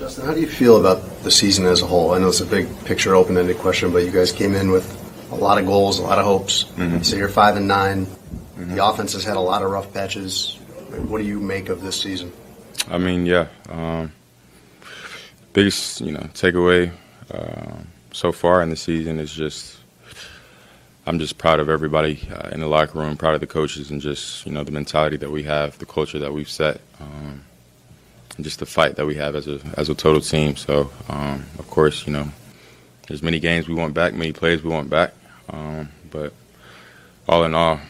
Justin, how do you feel about the season as a whole? I know it's a big picture, open-ended question, but you guys came in with a lot of goals, a lot of hopes. Mm-hmm. So you're five and 9 mm-hmm. The offense has had a lot of rough patches. What do you make of this season? I mean, yeah, um, biggest you know takeaway uh, so far in the season is just I'm just proud of everybody uh, in the locker room, proud of the coaches, and just you know the mentality that we have, the culture that we've set. Um, just the fight that we have as a as a total team. So, um, of course, you know, there's many games we want back, many plays we want back, um, but all in all,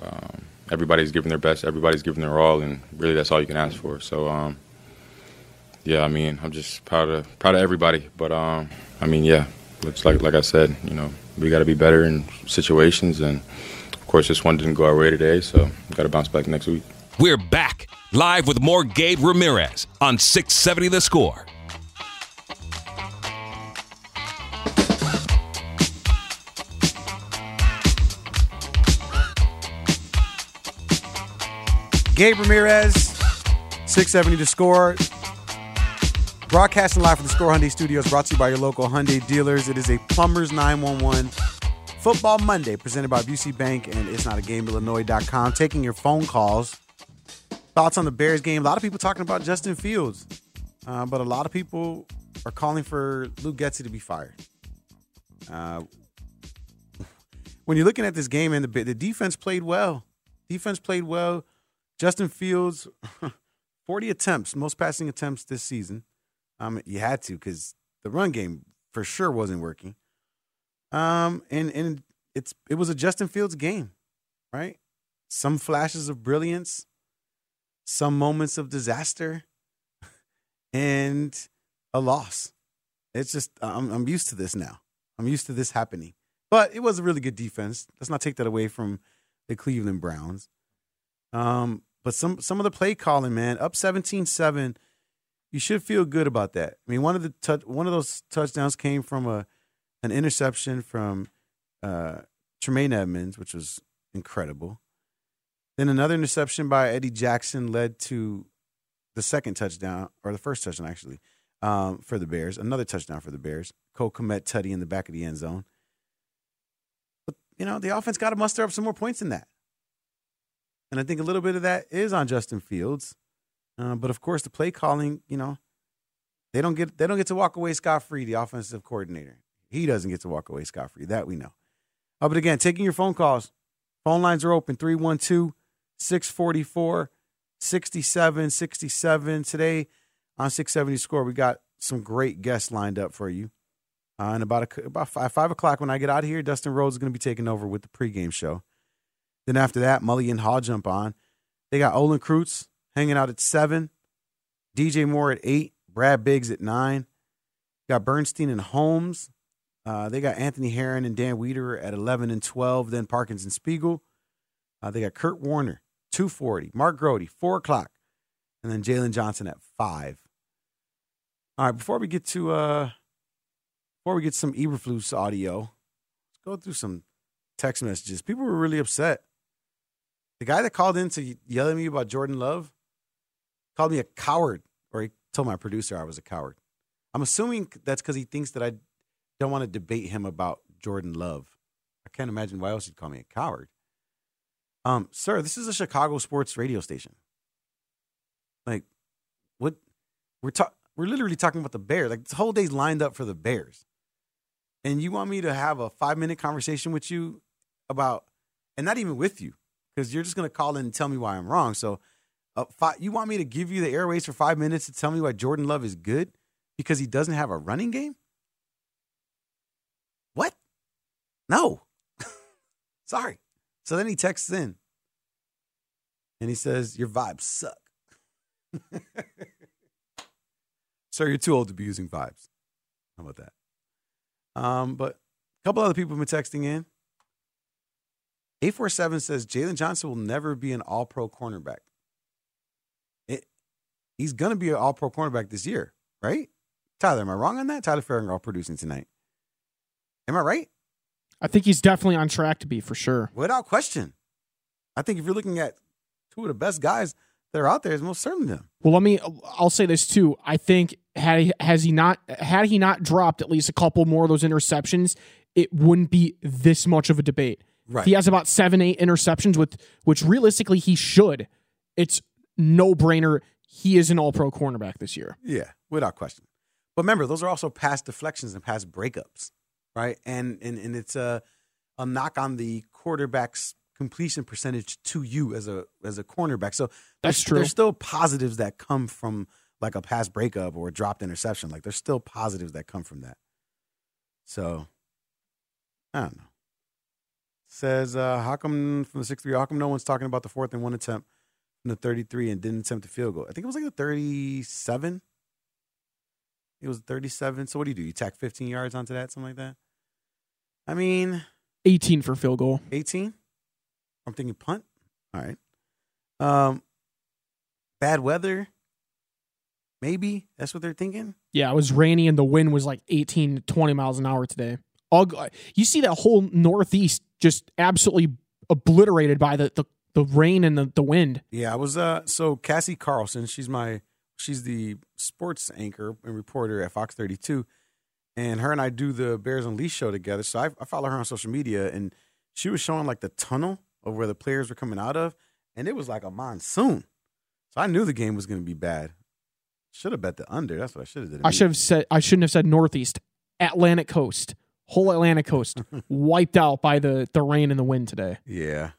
um, everybody's giving their best, everybody's giving their all, and really that's all you can ask for. So, um, yeah, I mean, I'm just proud of proud of everybody, but um, I mean, yeah, it's like like I said, you know, we got to be better in situations, and of course, this one didn't go our way today, so we got to bounce back next week. We're back live with more Gabe Ramirez on 670 The Score. Gabe Ramirez, 670 The Score. Broadcasting live from the Score Hyundai Studios, brought to you by your local Hyundai dealers. It is a Plumbers 911 Football Monday presented by Busey Bank and it's not a game, Illinois.com. Taking your phone calls Thoughts on the Bears game? A lot of people talking about Justin Fields, uh, but a lot of people are calling for Luke Getsy to be fired. Uh, when you're looking at this game and the the defense played well, defense played well. Justin Fields, 40 attempts, most passing attempts this season. Um, you had to because the run game for sure wasn't working. Um, and and it's it was a Justin Fields game, right? Some flashes of brilliance, some moments of disaster and a loss. It's just I'm, I'm used to this now. I'm used to this happening. But it was a really good defense. Let's not take that away from the Cleveland Browns. Um, but some some of the play calling, man, up 17-7, you should feel good about that. I mean, one of the one of those touchdowns came from a an interception from uh, Tremaine Edmunds, which was incredible. Then another interception by Eddie Jackson led to the second touchdown, or the first touchdown actually, um, for the Bears. Another touchdown for the Bears. Cole Kmet Tutty in the back of the end zone. But you know the offense got to muster up some more points than that, and I think a little bit of that is on Justin Fields. Uh, but of course, the play calling, you know, they don't get they don't get to walk away scot free. The offensive coordinator, he doesn't get to walk away scot free. That we know. Uh, but again, taking your phone calls. Phone lines are open 312 644, 67, 67. Today on 670 Score, we got some great guests lined up for you. Uh, and about a, about five, five o'clock when I get out of here, Dustin Rhodes is going to be taking over with the pregame show. Then after that, Mully and Haw jump on. They got Olin Kreutz hanging out at seven, DJ Moore at eight, Brad Biggs at nine. Got Bernstein and Holmes. Uh, they got Anthony Herron and Dan Wiederer at 11 and 12. Then Parkins and Spiegel. Uh, they got Kurt Warner 240. Mark Grote, 4 o'clock. And then Jaylon Johnson at 5. All right, before we get to uh before we get some Eberflus audio, let's go through some text messages. People were really upset. The guy that called in to yell at me about Jordan Love called me a coward, or he told my producer I was a coward. I'm assuming that's because he thinks that I don't want to debate him about Jordan Love. I can't imagine why else he'd call me a coward. Um, sir, this is a Chicago sports radio station. Like, what we're talking. We're literally talking about the Bears. Like this whole day's lined up for the Bears. And you want me to have a five minute conversation with you about, and not even with you, because you're just going to call in and tell me why I'm wrong. So, uh, five, you want me to give you the airways for five minutes to tell me why Jordan Love is good because he doesn't have a running game? What? No. Sorry. So then he texts in and he says, Your vibes suck. Sir, you're too old to be using vibes. How about that? Um, but a couple other people have been texting in. 847 says Jaylon Johnson will never be an all pro cornerback. He's going to be an all pro cornerback this year, right? Tyler, am I wrong on that? Tyler Farringall producing tonight. Am I right? I think he's definitely on track to be for sure. Without question. I think if you're looking at two of the best guys that are out there, it's most certainly them. Well, let me. I'll say this too. I think had he, has he not had he not dropped at least a couple more of those interceptions, it wouldn't be this much of a debate. Right. If he has about seven, eight interceptions, with which realistically he should. It's no brainer. He is an All Pro cornerback this year. Yeah, without question. But remember, those are also past deflections and past breakups, right? And and and it's a a knock on the quarterback's completion percentage to you as a as a cornerback. So That's there's, true. There's still positives that come from like a pass breakup or a dropped interception. Like there's still positives that come from that. So I don't know. Says uh how come from the six three, how come no one's talking about the fourth and one attempt from the thirty three and didn't attempt the field goal? I think it was like the thirty seven. It was 37. So what do you do? You tack 15 yards onto that, something like that? I mean, 18 for field goal. 18? I'm thinking punt. All right. Um, bad weather. Maybe that's what they're thinking. Yeah, it was rainy and the wind was like 18 to 20 miles an hour today. All, you see that whole northeast just absolutely obliterated by the, the, the rain and the, the wind. Yeah, I was uh so Cassie Carlson, she's my she's the sports anchor and reporter at Fox 32 and her and I do the Bears Unleashed show together. So I, I follow her on social media and she was showing like the tunnel of where the players were coming out of and it was like a monsoon. So I knew the game was going to be bad. Should have bet the under. That's what I should have did. I should have said I shouldn't have said northeast. Atlantic coast. Whole Atlantic coast wiped out by the, the rain and the wind today. Yeah.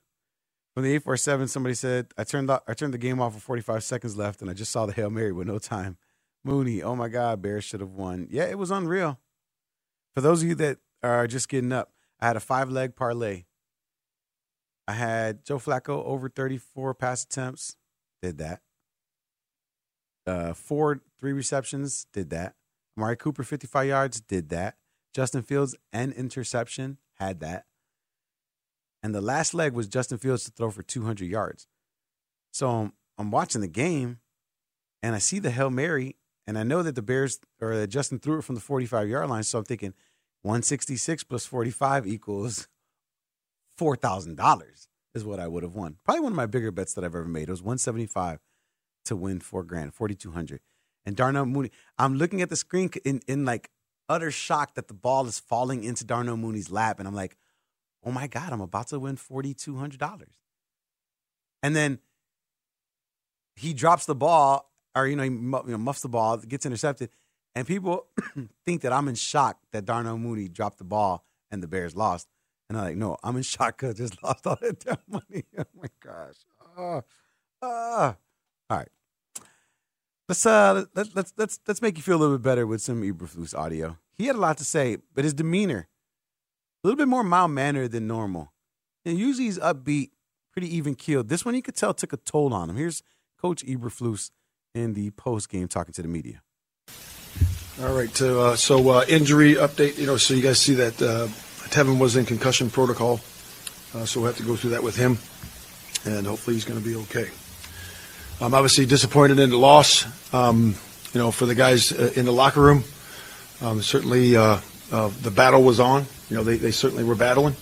From the eight four seven, somebody said I turned the, I turned the game off with forty five seconds left, and I just saw the hail mary with no time. Mooney, oh my God, Bears should have won. Yeah, it was unreal. For those of you that are just getting up, I had a five leg parlay. I had Joe Flacco over thirty four pass attempts, did that. Uh, four three receptions, did that. Amari Cooper fifty five yards, did that. Justin Fields and interception, had that. And the last leg was Justin Fields to throw for 200 yards. So I'm, I'm watching the game and I see the Hail Mary and I know that the Bears or that Justin threw it from the 45 yard line. So I'm thinking 166 plus 45 equals $4,000 is what I would have won. Probably one of my bigger bets that I've ever made. It was 175 to win four grand, 4,200. And Darnell Mooney, I'm looking at the screen in, in like utter shock that the ball is falling into Darnell Mooney's lap. And I'm like, oh my God, I'm about to win $4,200. And then he drops the ball, or, you know, he muffs the ball, gets intercepted. And people think that I'm in shock that Darnell Mooney dropped the ball and the Bears lost. And I'm like, no, I'm in shock because I just lost all that damn money. Oh my gosh. Oh, ah. All right. Let's uh let, let's let's let's make you feel a little bit better with some Eberflus audio. He had a lot to say, but his demeanor a little bit more mild mannered than normal. And usually he's upbeat, pretty even keeled. This one you could tell took a toll on him. Here's Coach Eberflus in the post game talking to the media. All right. Uh, so uh, injury update. You know, so you guys see that uh, Tevin was in concussion protocol, uh, so we'll have to go through that with him, and hopefully he's going to be okay. I'm obviously disappointed in the loss. Um, you know, for the guys uh, in the locker room, um, certainly uh, uh, the battle was on. You know, they, they certainly were battling,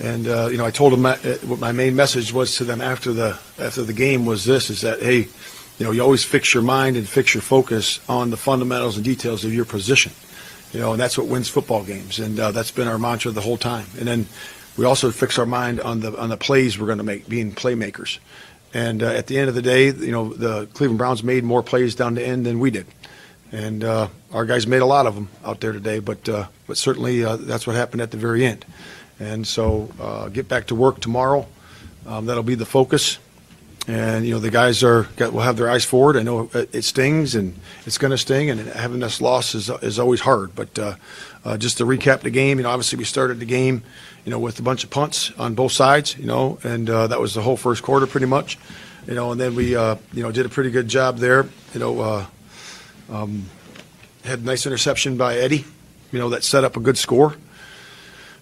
and uh, you know, I told them that, uh, what my main message was to them after the after the game was this: is that hey, you know, you always fix your mind and fix your focus on the fundamentals and details of your position. You know, and that's what wins football games, and uh, that's been our mantra the whole time. And then we also fix our mind on the on the plays we're going to make, being playmakers. And uh, at the end of the day, you know, the Cleveland Browns made more plays down the end than we did. And uh, our guys made a lot of them out there today, but uh, but certainly uh, that's what happened at the very end. And so uh, get back to work tomorrow. Um, that'll be the focus. And you know the guys are got, will have their eyes forward. I know it, stings and it's going to sting, and having this loss is is always hard. But uh, uh, just to recap the game, you know, obviously we started the game, you know, with a bunch of punts on both sides, you know, and that was the whole first quarter pretty much, you know, and then we you know did a pretty good job there, you know, um, had a nice interception by Eddie, you know, that set up a good score.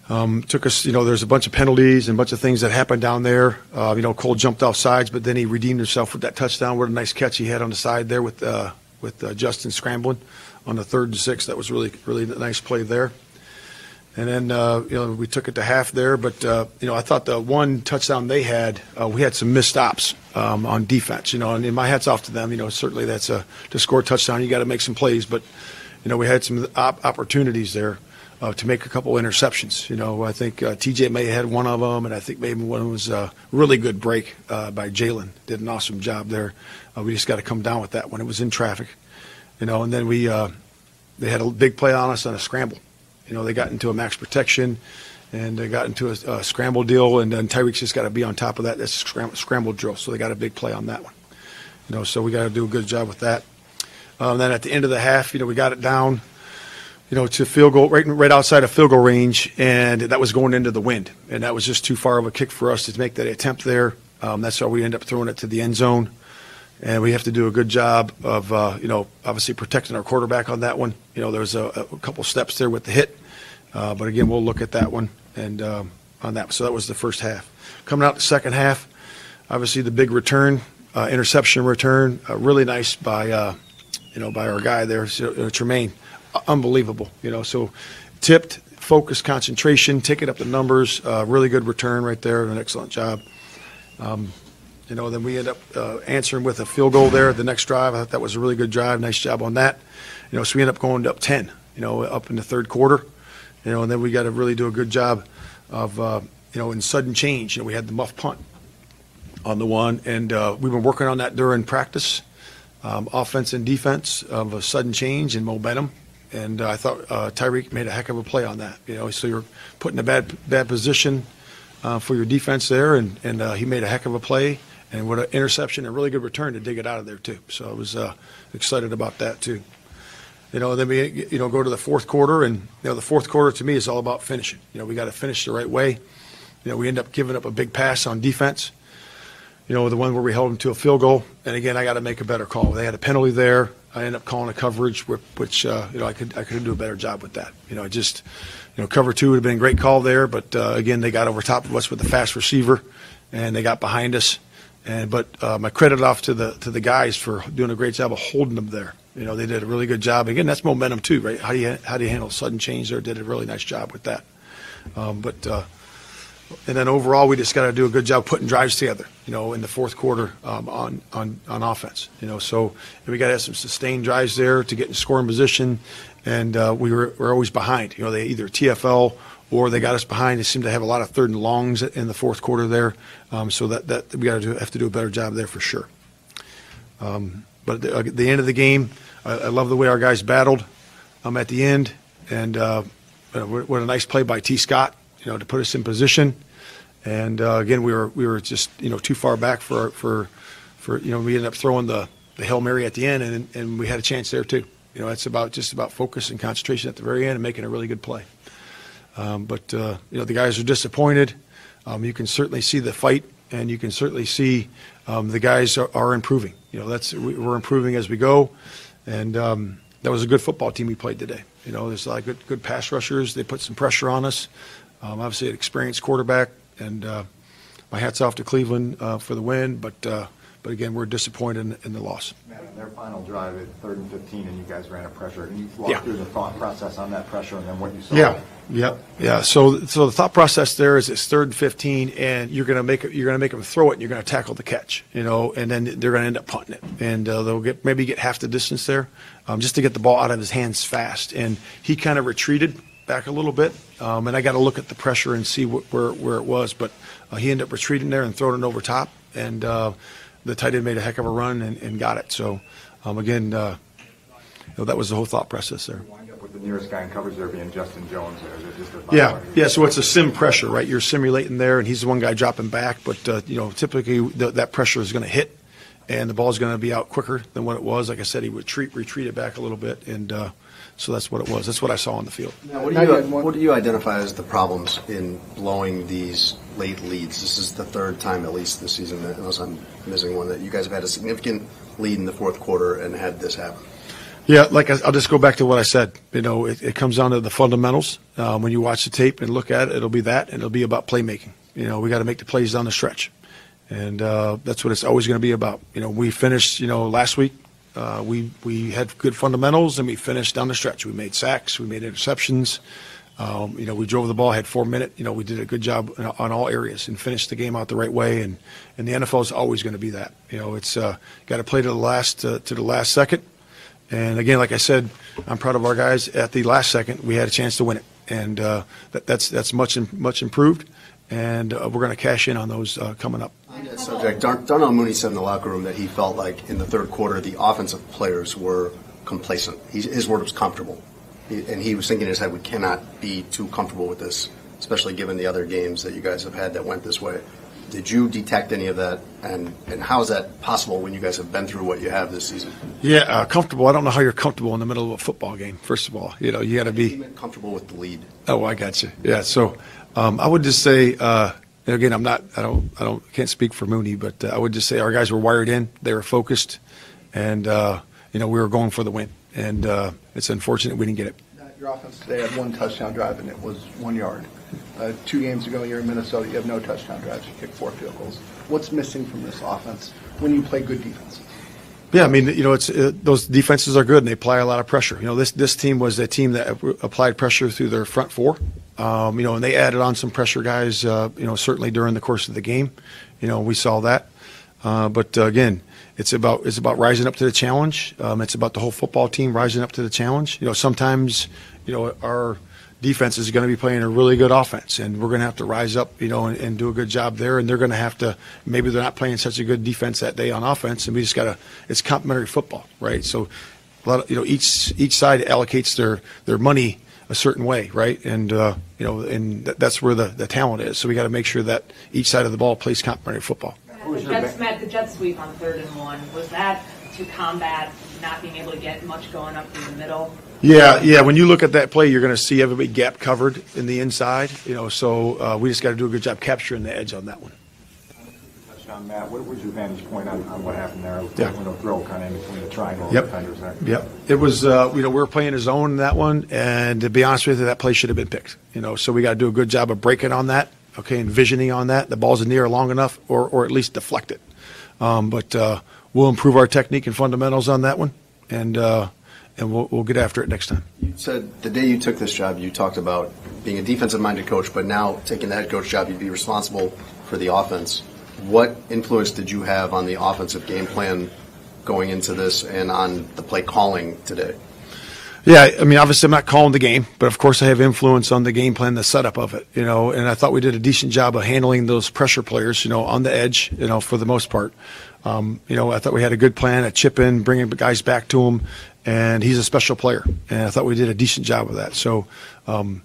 Um, took us, you know, there's a bunch of penalties and a bunch of things that happened down there. Uh, you know, Cole jumped off sides, but then he redeemed himself with that touchdown. What a nice catch he had on the side there with uh, with uh, Justin scrambling on the third and six. That was really really nice play there. And then uh, you know we took it to half there, but uh, you know I thought the one touchdown they had, uh, we had some missed stops um, on defense. You know, and, and my hats off to them. You know, certainly that's a to score a touchdown, you got to make some plays, but you know we had some op- opportunities there uh, to make a couple interceptions. You know, I think uh, TJ May had one of them, and I think maybe one was a really good break uh, by Jalen. Did an awesome job there. We just got to come down with that when it was in traffic. You know, and then we they had a big play on us on a scramble. You know, they got into a max protection, and they got into a, a scramble deal, and then Tyrique's just got to be on top of that. That's scramble, scramble drill, so they got a big play on that one. You know, so we got to do a good job with that. Um, then at the end of the half, you know, we got it down you know, to field goal, right, right outside of field goal range, and that was going into the wind, and that was just too far of a kick for us to make that attempt there. Um, that's how we end up throwing it to the end zone, and we have to do a good job of, uh, you know, obviously protecting our quarterback on that one. You know, there was a, a couple steps there with the hit, uh, but again, we'll look at that one and um, on that. So that was the first half. Coming out the second half, obviously the big return, uh, interception return, uh, really nice by, uh, you know, by our guy there, uh, Tremaine unbelievable. You know, so tipped, focus, concentration, taking up the numbers, uh, really good return right there, an excellent job. Um, you know, then we end up uh, answering with a field goal there. The next drive, I thought that was a really good drive. Nice job on that. You know, so we end up going up 10. You know, up in the third quarter. You know, and then we got to really do a good job of uh, you know in sudden change. You know, we had the muff punt on the one, and uh, we've been working on that during practice, um, offense and defense of a sudden change and momentum and uh, I thought uh, Tyrique made a heck of a play on that. You know, so you're put in a bad bad position uh, for your defense there, and and uh, he made a heck of a play and what an interception and really good return to dig it out of there too. So I was excited about that too. You know, then we you know go to the fourth quarter, and you know the fourth quarter to me is all about finishing. You know, we got to finish the right way. You know, we end up giving up a big pass on defense. You know, the one where we held them to a field goal, and again, I got to make a better call. They had a penalty there. I ended up calling a coverage, which uh, you know I could I could do a better job with that. You know, just you know cover two would have been a great call there, but uh, again they got over top of us with a fast receiver, and they got behind us. And but uh, my credit off to the to the guys for doing a great job of holding them there. You know, they did a really good job. Again, that's momentum too, right? How do you how do you handle sudden change there? Did a really nice job with that. Um, but uh, and then overall, we just got to do a good job putting drives together. You know, in the fourth quarter um, on on on offense. You know, so we got to have some sustained drives there to get in scoring position, and uh, we were we're always behind. You know, they either TFL or they got us behind. They seem to have a lot of third and longs in the fourth quarter there. Um, so that that we got to have to do a better job there for sure. Um, but at the, at the, end of the game, I, I, love the way our guys battled um, at the end, and uh, what a nice play by T. Scott you know, to put us in position. And uh, again, we were we were just you know too far back for for for you know we ended up throwing the the hail mary at the end, and and we had a chance there too. You know, it's about just about focus and concentration at the very end and making a really good play. Um, but uh, you know, the guys are disappointed. Um, you can certainly see the fight, and you can certainly see um, the guys are, are, improving. You know, that's we're improving as we go, and um, that was a good football team we played today. You know, there's a lot of good good pass rushers. They put some pressure on us. Um, obviously, an experienced quarterback, and uh, my hats off to Cleveland uh, for the win. But uh, but again, we're disappointed in, in the loss. Matt, their final drive at third and 15, and you guys ran a pressure. Can you walk yeah. through the thought process on that pressure and then what you saw? Yeah, yeah, yeah. So so the thought process there is it's third and 15, and you're going to make it, you're to make them throw it, and you're going to tackle the catch, you know, and then they're going to end up punting it, and uh, they'll get maybe get half the distance there, um, just to get the ball out of his hands fast. And he kind of retreated back a little bit, um, and I got to look at the pressure and see wh- where where it was. But uh, he ended up retreating there and throwing it over top, and uh, the tight end made a heck of a run and, and got it. So um, again, uh, know, that was the whole thought process there. Wind up with the nearest guy in coverage there being Justin Jones there. Is it just a Yeah, yeah. So it's a sim pressure, right? You're simulating there, and he's the one guy dropping back. But uh, you know, typically th- that pressure is going to hit, and the ball's going to be out quicker than what it was. Like I said, he would retreat, retreat it back a little bit, and uh, so that's what it was. That's what I saw on the field. Now, what, do you, what do you identify as the problems in blowing these late leads? This is the third time, at least this season, that- unless I'm missing one, that you guys have had a significant lead in the fourth quarter and had this happen. Yeah, like I, I'll just go back to what I said. You know, it, it comes down to the fundamentals. Um, when you watch the tape and look at it, it'll be that, and it'll be about playmaking. You know, we got to make the plays down the stretch, and uh, that's what it's always going to be about. You know, we finished. You know, last week uh, we we had good fundamentals, and we finished down the stretch. We made sacks, we made interceptions. Um, you know, we drove the ball, had four minute. You know, we did a good job in- on all areas and finished the game out the right way. And and the NFL is always going to be that. You know, it's uh, got to play to the last uh, to the last second. And again, like I said, I'm proud of our guys. At the last second, we had a chance to win it, and uh, that, that's that's much much improved. And uh, we're going to cash in on those uh, coming up. On that subject, Dar- Darnell Mooney said in the locker room that he felt like in the third quarter the offensive players were complacent. He, his word was comfortable, he, and he was thinking in his head, "We cannot be too comfortable with this, especially given the other games that you guys have had that went this way." Did you detect any of that, and and how is that possible when you guys have been through what you have this season? Yeah, uh, comfortable. I don't know how you're comfortable in the middle of a football game. First of all, you know, you got to be. comfortable with the lead. Oh, I got you. Yeah. So um, I would just say, uh, again, I'm not, I don't, I don't, can't speak for Mooney, but uh, I would just say our guys were wired in, they were focused, and uh, you know, we were going for the win. And uh, it's unfortunate we didn't get it. Your offense today had one touchdown drive, and it was one yard. Uh, two games ago, you're in Minnesota. You have no touchdown drives. You kick four field goals. What's missing from this offense when you play good defense? Yeah, I mean, you know, it's uh, those defenses are good and they apply a lot of pressure. You know, this this team was a team that applied pressure through their front four. Um, you know, and they added on some pressure guys. Uh, you know, certainly during the course of the game. You know, we saw that. Uh, but uh, again, it's about it's about rising up to the challenge. Um, it's about the whole football team rising up to the challenge. You know, sometimes you know our defense is going to be playing a really good offense, and we're going to have to rise up, you know, and, and do a good job there. And they're going to have to maybe they're not playing such a good defense that day on offense, and we just got to. It's complementary football, right? So, a lot of, you know, each each side allocates their their money a certain way, right? And uh, you know, and th- that's where the the talent is. So we got to make sure that each side of the ball plays complementary football. The jet, Matt, the jet sweep on third and one, was that to combat not being able to get much going up through the middle? Yeah, yeah. When you look at that play, you're going to see everybody gap covered in the inside. You know, so uh, we just got to do a good job capturing the edge on that one. Touchdown, Matt. What was your vantage point on, on what happened there? Yeah. When the throw kind of in between the triangle Yep. defenders there. Yep. It was, uh, you know, we were playing a zone in that one, and to be honest with you, that play should have been picked. You know, so we got to do a good job of breaking on that, okay, and visioning on that. The ball's in the air long enough, or, or at least deflect it. Um, but uh, we'll improve our technique and fundamentals on that one, and uh, and we'll, we'll get after it next time. You said the day you took this job, you talked about being a defensive-minded coach, but now taking the head coach job, you'd be responsible for the offense. What influence did you have on the offensive game plan going into this and on the play calling today? Yeah, I mean, obviously, I'm not calling the game, but of course, I have influence on the game plan, the setup of it, you know. And I thought we did a decent job of handling those pressure players, you know, on the edge, you know, for the most part. Um, you know, I thought we had a good plan, a chip in, bringing guys back to him, and he's a special player, and I thought we did a decent job of that. So, um,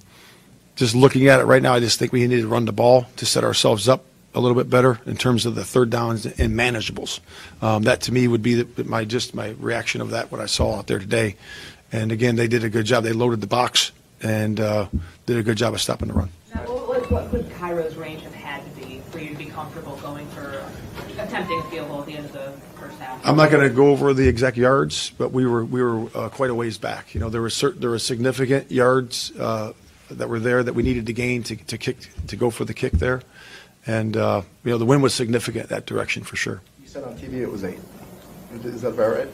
just looking at it right now, I just think we need to run the ball to set ourselves up a little bit better in terms of the third downs and manageables. Um, that to me would be the, my just my reaction of that what I saw out there today. And again, they did a good job. They loaded the box and uh, did a good job of stopping the run. Now, what, what, what would Cairo's range have had to be for you to be comfortable going for attempting a field goal at the end of the first half? I'm not going to go over the exact yards, but we were we were uh, quite a ways back. You know, there were certain there were significant yards uh, that were there that we needed to gain to, to kick to go for the kick there, and uh, you know the win was significant that direction for sure. You said on TV it was eight. Is- Is that about right?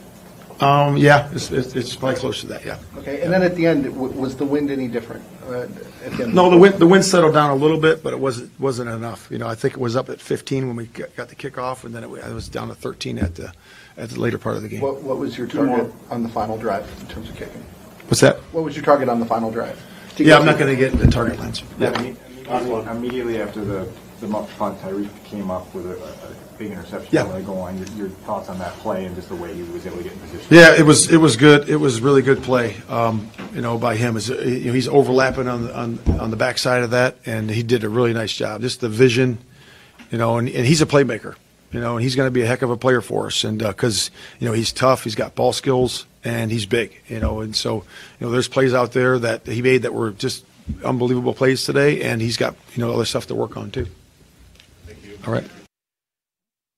Um, yeah, it's, it's, it's probably close to that. Yeah. Okay. And then at the end, w- was the wind any different? Uh, at the end? No, the wind the wind settled down a little bit, but it wasn't wasn't enough. You know, I think it was up at 15 when we got got the kickoff, and then it, wa- it was down to 13 at the at the later part of the game. What, what was your target on the final drive in terms of kicking? What's that? What was your target on the final drive? Yeah, I'm not going to get into target lines. Yeah. Immediately, immediately after the the up front, Tyrique came up with a, a big interception Yeah. on the goal line. Your, your thoughts on that play and just the way he was able to get in position? Yeah, it was it was good. It was really good play, um, you know, by him. Is you know, he's overlapping on the, on on the backside of that, and he did a really nice job. Just the vision, you know, and, and he's a playmaker, you know, and he's going to be a heck of a player for us, and because you know he's tough, he's got ball skills, and he's big, you know, and so you know there's plays out there that he made that were just unbelievable plays today, and he's got you know other stuff to work on too. All right.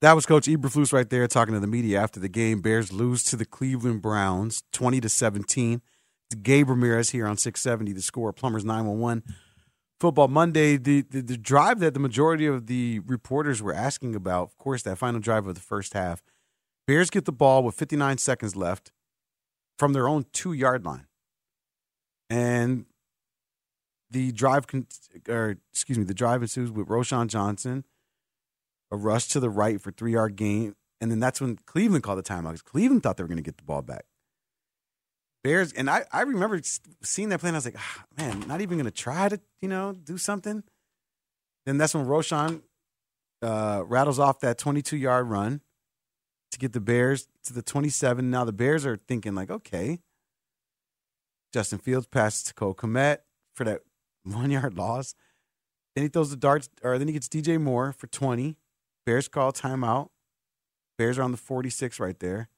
That was Coach Eberflus right there talking to the media after the game. Bears lose to the Cleveland Browns, twenty to seventeen. Gabe Ramirez here on six seventy. The score, Plumbers nine one one. Football Monday, the, the the drive that the majority of the reporters were asking about, of course, that final drive of the first half. Bears get the ball with fifty nine seconds left from their own two yard line, and the drive, con- or excuse me, the drive ensues with Roschon Johnson a rush to the right for three yard gain, and then that's when Cleveland called the timeout because Cleveland thought they were going to get the ball back. Bears, and I, I remember seeing that play, and I was like, ah, man, not even going to try to, you know, do something. Then that's when Roschon uh, rattles off that 22 yard run to get the Bears to the 27. Now the Bears are thinking, like, okay, Justin Fields passes to Cole Kmet for that one yard loss. Then he throws the darts, or then he gets DJ Moore for 20. Bears call timeout. Bears are on the 46 right there.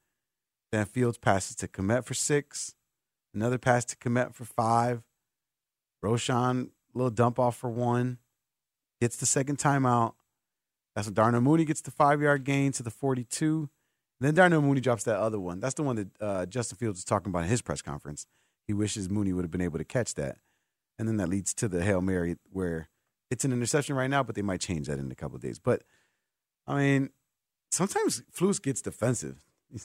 Then Fields passes to Kmet for six. Another pass to Kmet for five. Roschon, little dump off for one. Gets the second timeout. That's when Darnell Mooney gets the five yard gain to the 42. Then Darnell Mooney drops that other one. That's the one that uh, Justin Fields was talking about in his press conference. He wishes Mooney would have been able to catch that. And then that leads to the Hail Mary where it's an interception right now, but they might change that in a couple of days. But I mean, sometimes Flus gets defensive.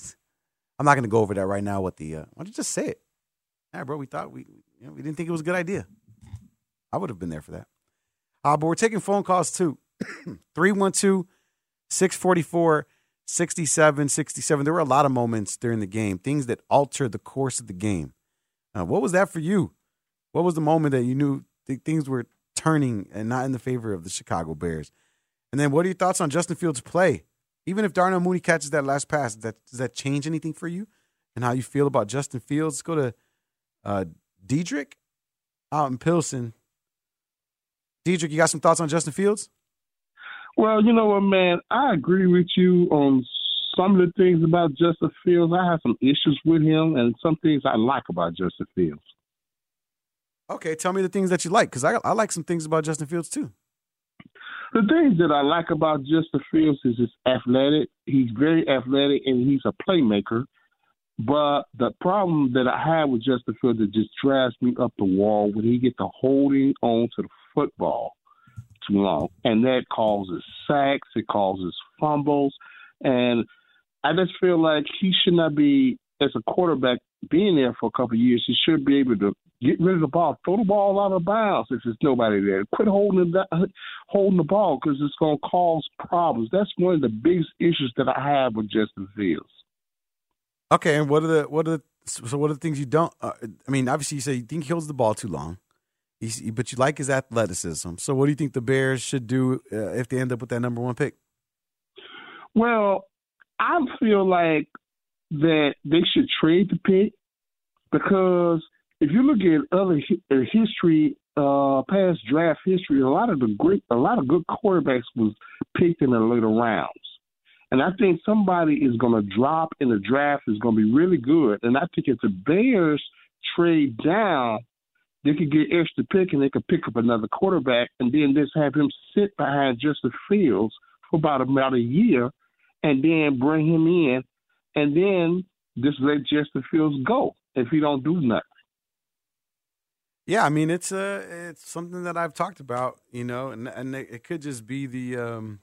I'm not going to go over that right now. What the uh, why don't you just say it? Yeah, bro, we thought we you know, we didn't think it was a good idea. I would have been there for that. Uh, but we're taking phone calls too. 312 644 6767. There were a lot of moments during the game, things that altered the course of the game. Uh, what was that for you? What was the moment that you knew th- things were turning and not in the favor of the Chicago Bears? And then what are your thoughts on Justin Fields' play? Even if Darnell Mooney catches that last pass, does that, does that change anything for you and how you feel about Justin Fields? Let's go to uh, Diedrich out in Pilsen. Diedrich, you got some thoughts on Justin Fields? Well, you know what, man? I agree with you on some of the things about Justin Fields. I have some issues with him, and some things I like about Justin Fields. Okay, tell me the things that you like because I, I like some things about Justin Fields too. The things that I like about Justin Fields is his athletic. He's very athletic, and he's a playmaker. But the problem that I have with Justin Fields that just drives me up the wall when he gets to holding on to the football too long, and that causes sacks, it causes fumbles, and I just feel like he should not be as a quarterback being there for a couple years. He should be able to get rid of the ball, throw the ball out of bounds if there's nobody there. Quit holding the holding the ball because it's going to cause problems. That's one of the biggest issues that I have with Justin Fields. Okay, and what are the what are the, so what are the things you don't? Uh, I mean, obviously you say you think he holds the ball too long, He's, but you like his athleticism. So what do you think the Bears should do uh, if they end up with that number one pick? Well, I feel like that they should trade the pick because if you look at other uh, history, uh, past draft history, a lot of the great, a lot of good quarterbacks was picked in the later rounds. And I think somebody is going to drop in the draft is going to be really good. And I think if the Bears trade down, they could get extra pick and they could pick up another quarterback and then just have him sit behind Justin Fields for about about a year and then bring him in and then just let Justin Fields go if he don't do nothing. Yeah, I mean it's uh it's something that I've talked about, you know, and and it could just be the um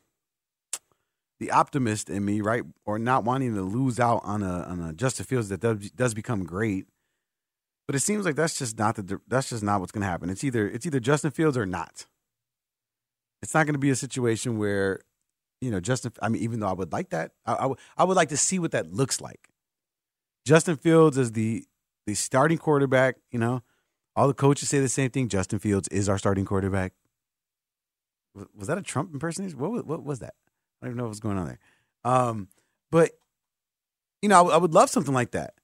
the optimist in me, right, or not wanting to lose out on a on a Justin Fields that does does become great. But it seems like that's just not the that's just not what's going to happen. It's either it's either Justin Fields or not. It's not going to be a situation where you know Justin. I mean, even though I would like that, I, I would would like to see what that looks like. Justin Fields is the the starting quarterback. You know, all the coaches say the same thing. Justin Fields is our starting quarterback. was- that a Trump impersonation? What was, what was that? I don't even know what was going on there. Um, but you know, I, would- love something like that.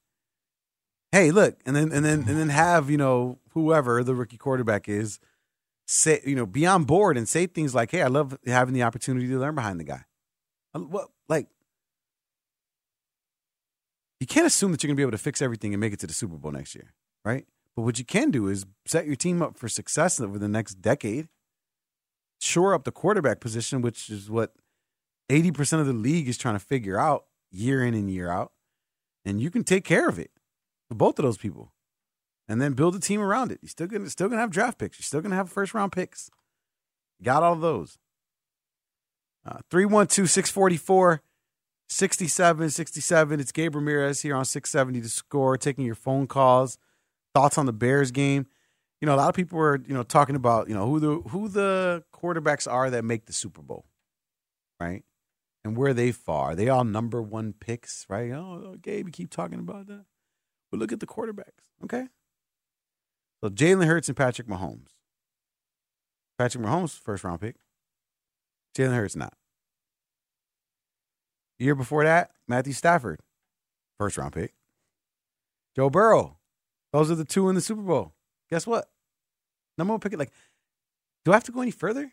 Hey, look, and then and then and then have you know whoever the rookie quarterback is say you know be on board and say things like, "Hey, I love having the opportunity to learn behind the guy." What like you can't assume that you're going to be able to fix everything and make it to the Super Bowl next year, right? But what you can do is set your team up for success over the next decade. Shore up the quarterback position, which is what 80% of the league is trying to figure out year in and year out. And you can take care of it for both of those people. And then build a team around it. You're still gonna still gonna have draft picks. You're still gonna have first round picks. Got all those. Uh, 312 644 67 67. It's Gabe Ramirez here on 670 to score, taking your phone calls, thoughts on the Bears game. You know, a lot of people are, you know, talking about, you know, who the who the quarterbacks are that make the Super Bowl, right? And where they. Are they all number one picks, right? Oh, oh, Gabe, you keep talking about that. But look at the quarterbacks, okay? So Jalen Hurts and Patrick Mahomes. Patrick Mahomes, first round pick. Jalen Hurts not. Year before that, Matthew Stafford, first round pick. Joe Burrow. Those are the two in the Super Bowl. Guess what? Number one pick. Like, do I have to go any further?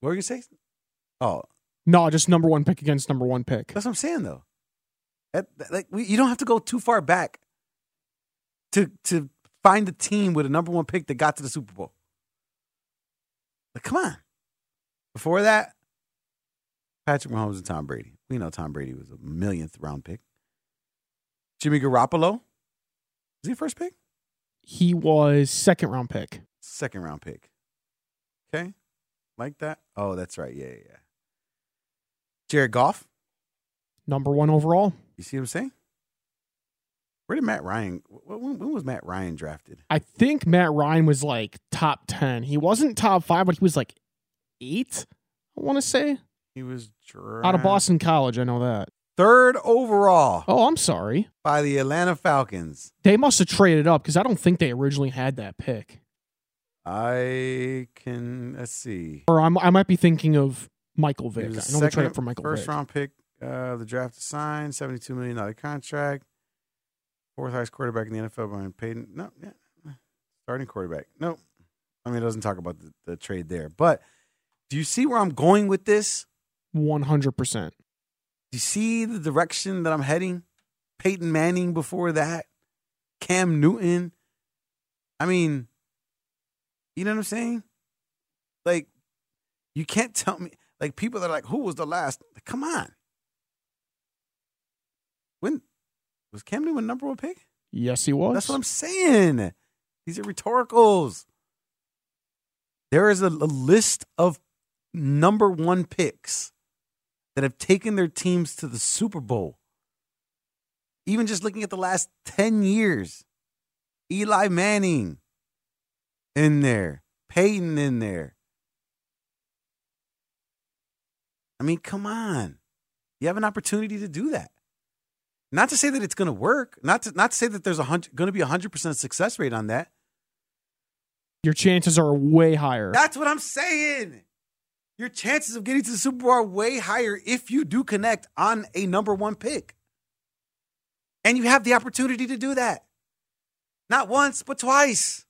What were you gonna say? Oh, No, just number one pick against number one pick. that's what I'm saying though. That- like, we, you don't have to go too far back to to find the team with a number one pick that got to the Super Bowl. Like, come on. Before that, Patrick Mahomes and Tom Brady. We know Tom Brady was a millionth round pick. Jimmy Garoppolo. Was he first pick? He was second round pick. Second round pick. Okay. Like that? Oh, that's right. Yeah, yeah, yeah. Jared Goff. Number one overall. You see what I'm saying? Where did Matt Ryan? wh- When, when was Matt Ryan drafted? I think Matt Ryan was like top 10. He wasn't top five, but he was like eight, I want to say. He was Out of Boston College. I know that. Third overall Oh, I'm sorry. by the Atlanta Falcons. They must have traded up because I don't think they originally had that pick. I can let's see. Or I'm, I might be thinking of Michael Vick. I know second- up for Michael first Vick. round pick. Uh, the draft assigned, seventy-two million dollar contract. Fourth highest quarterback in the NFL behind Peyton. No, yeah, starting quarterback. No, I mean it doesn't talk about the, the trade there. But do you see where I'm going with this? 100%. Do you see the direction that I'm heading? Peyton Manning before that, Cam Newton. I mean, you know what I'm saying? Like, you can't tell me. Like, people that are like, who was the last? Like, come on. When was Cam Newton number one pick? Yes, he was. That's what I'm saying. These are rhetoricals. There is a, a list of number one picks that have taken their teams to the Super Bowl. Even just looking at the last 10 years, Eli Manning in there, Peyton in there. I mean, come on. You have an opportunity to do that. Not to say that it's going to work. Not to not to say that there's a going to be a hundred percent success rate on that. Your chances are way higher. That's what I'm saying. Your chances of getting to the Super Bowl are way higher if you do connect on a number one pick, and you have the opportunity to do that. Not once, but twice.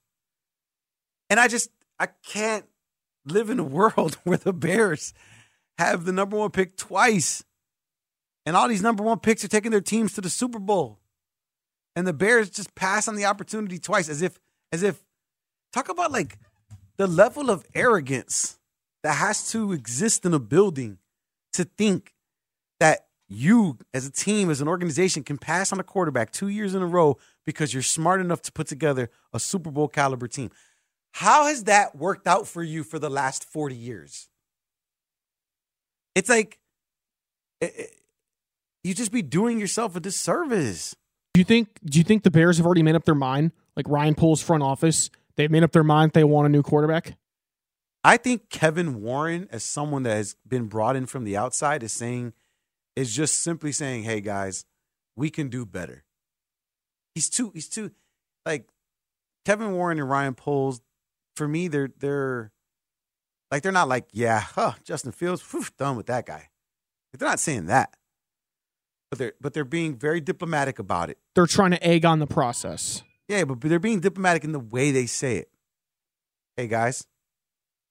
And I just I can't live in a world where the Bears have the number one pick twice. And all these number one picks are taking their teams to the Super Bowl. And the Bears just pass on the opportunity twice as if, as if, talk about like the level of arrogance that has to exist in a building to think that you as a team, as an organization, can pass on a quarterback two years in a row because you're smart enough to put together a Super Bowl caliber team. How has that worked out for you for the last 40 years? It's like, it- it- you just be doing yourself a disservice. Do you think do you think the Bears have already made up their mind? Like Ryan Poles front office, they've made up their mind they want a new quarterback? I think Kevin Warren, as someone that has been brought in from the outside, is saying, is just simply saying, "Hey guys, we can do better." He's too, he's too, like Kevin Warren and Ryan Poles. For me, they're they're Like they're not like, yeah, huh, Justin Fields, whew, done with that guy. They're not saying that. But they're but they're being very diplomatic about it. They're trying to egg on the process. Yeah, but they're being diplomatic in the way they say it. Hey guys,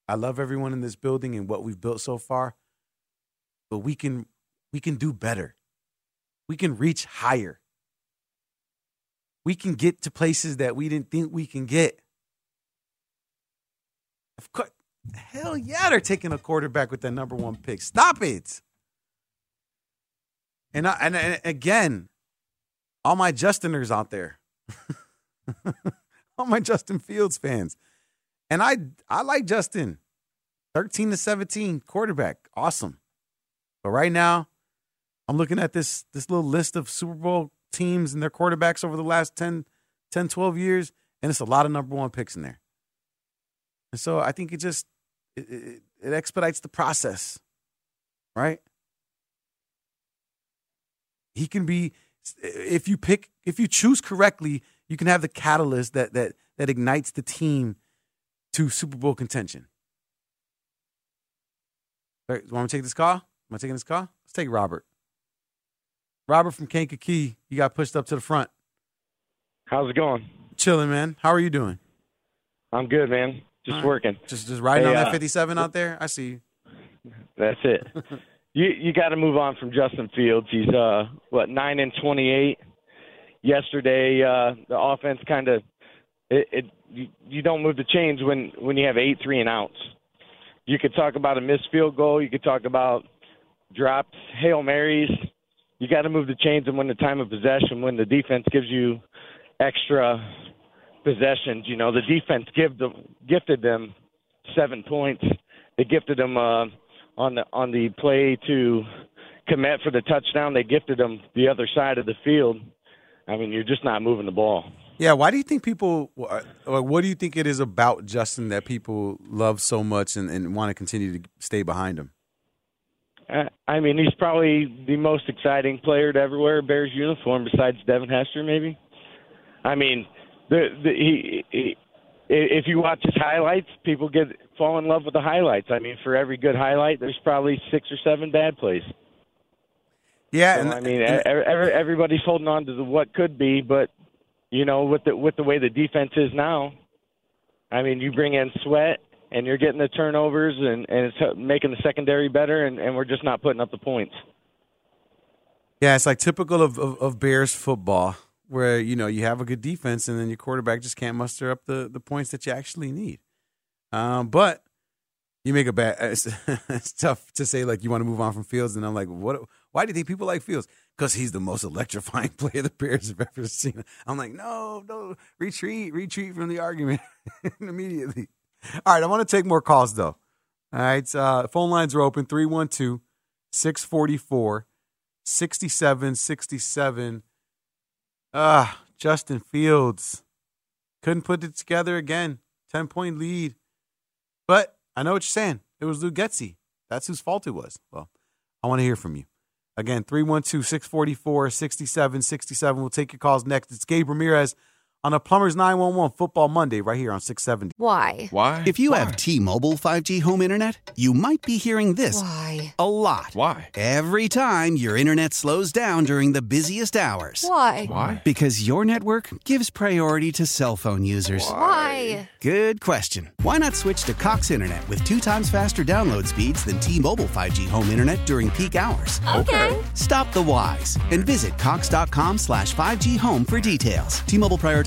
I love everyone in this building and what we've built so far, but we can we can do better. We can reach higher. We can get to places that we didn't think we can get. Of course, hell yeah, they're taking a quarterback with that number one pick. Stop it. And, I, and, and again, all my Justiners out there, all my Justin Fields fans, and I I like Justin, thirteen to seventeen quarterback, awesome. But right now, I'm looking at this this little list of Super Bowl teams and their quarterbacks over the last 10, 10 12 years, and it's a lot of number one picks in there. And so I think it just it, it, it expedites the process, right? He can be if you pick if you choose correctly, you can have the catalyst that that that ignites the team to Super Bowl contention. Right, want me to take this call? Am I taking this call? Let's take Robert. Robert from Kankakee, you got pushed up to the front. How's it going? Chilling, man. How are you doing? I'm good, man. Just right. working. Just just riding Hey, on that uh, 57 out there. I see you. That's it. you you got to move on from Justin Fields. He's uh what nine and twenty eight. Yesterday, uh, the offense kind of it, it you, you don't move the chains when when you have eight three and outs. You could talk about a missed field goal. You could talk about drops, hail marys. You got to move the chains and win the time of possession. When the defense gives you extra possessions, you know the defense give them, gifted them seven points. They gifted them uh, on the on the play to commit for the touchdown. They gifted them the other side of the field. I mean, you're just not moving the ball. Yeah, why do you think people? Or what do you think it is about Justin that people love so much and, and want to continue to stay behind him? Uh, I mean, he's probably the most exciting player to ever wear a Bears uniform besides Devin Hester, maybe. I mean, the, the he, he if you watch his highlights, people get fall in love with the highlights. I mean, for every good highlight, there's probably six or seven bad plays. Yeah, So, and, I mean, every, everybody's holding on to the what could be, but you know, with the with the way the defense is now, I mean, you bring in Sweat and you're getting the turnovers and and it's making the secondary better, and, and we're just not putting up the points. yeah, it's like typical of, of, of Bears football, where you know you have a good defense and then your quarterback just can't muster up the, the points that you actually need. Um, but you make a bad. It's, it's tough to say like you want to move on from Fields, and I'm like, what? Why do you think people like Fields? Because he's the most electrifying player the Bears have ever seen. I'm like, no, no, retreat, retreat from the argument immediately. All right, I want to take more calls though. All right, uh, phone lines are open 312 644 6767. Ah, Justin Fields couldn't put it together again. 10 point lead. But I know what you're saying. It was Luke Getsy. That's whose fault it was. Well, I want to hear from you. Again, 312 644 6767. We'll take your calls next. It's Gabe Ramirez on a Plumbers 911 Football Monday right here on 670. Why? Why? If you have T-Mobile 5G home internet, you might be hearing this Why? a lot. Why? Every time your internet slows down during the busiest hours. Why? Why? Because your network gives priority to cell phone users. Why? Good question. Why not switch to Cox Internet with two times faster download speeds than T-Mobile 5G home internet during peak hours? Okay. Stop the whys and visit cox.com slash 5G home for details. T-Mobile prioritizes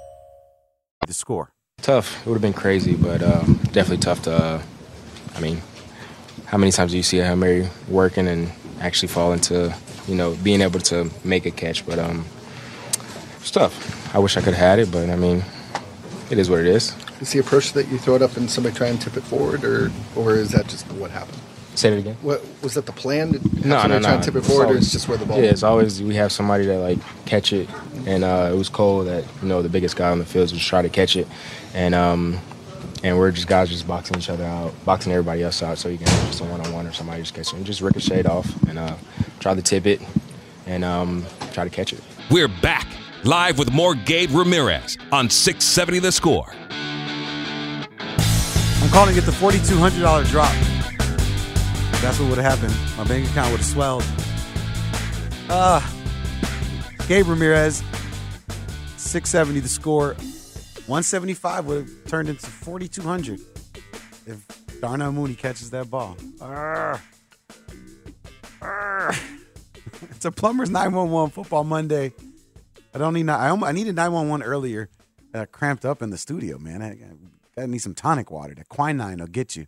The score. Tough. It would have been crazy, but um, definitely tough to. Uh, I mean, how many times do you see a Hail Mary working and actually fall into, you know, being able to make a catch? But um, it's tough. I wish I could have had it, but I mean, it is what it is. Is the approach that you throw it up and somebody try and tip it forward, or or is that just what happened? Say it again. What was that the plan? Have No, no, no. try and tip it It's forward, or it's just where the ball? Yeah, it's always we have somebody that like catch it, and uh, it was Cole that you know the biggest guy on the field just try to catch it, and um, and we're just guys just boxing each other out, boxing everybody else out, so you can have just a one on one or somebody just catch it, and just ricochet off and uh, try to tip it, and um, try to catch it. We're back live with more Gabe Ramirez on 670 The Score. I'm calling it the $4,200 drop. That's what would have happened. My bank account would have swelled. Uh, Gabe Ramirez, 670 the score. 175 would have turned into 4,200 if Darnell Mooney catches that ball. Arr. Arr. it's a Plumbers 911 Football Monday. I don't need. I, I needed 911 earlier. Uh, cramped up in the studio, man. I, I, I need some tonic water. The quinine will get you,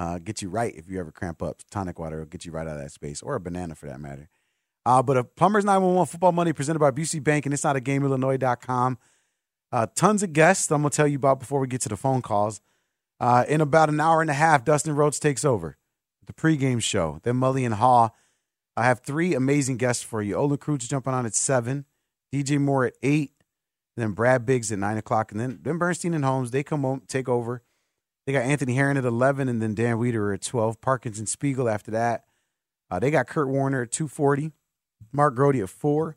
uh, get you right if you ever cramp up. Tonic water will get you right out of that space, or a banana for that matter. Uh, but a Plumbers 911 Football Money presented by Busey Bank, and it's not a game, Illinois.com. Uh, tons of guests I'm going to tell you about before we get to the phone calls. Uh, in about an hour and a half, Dustin Rhodes takes over the pregame show. Then Mully and Haugh. I have three amazing guests for you. Olin Kreutz jumping on at 7, DJ Moore at 8, and then Brad Biggs at 9 o'clock. And then, then Bernstein and Holmes, they come home, take over. They got Anthony Herron at 11, and then Dan Wiederer at 12. Parkins and Spiegel after that. Uh, they got Kurt Warner at 240, Mark Grote at 4.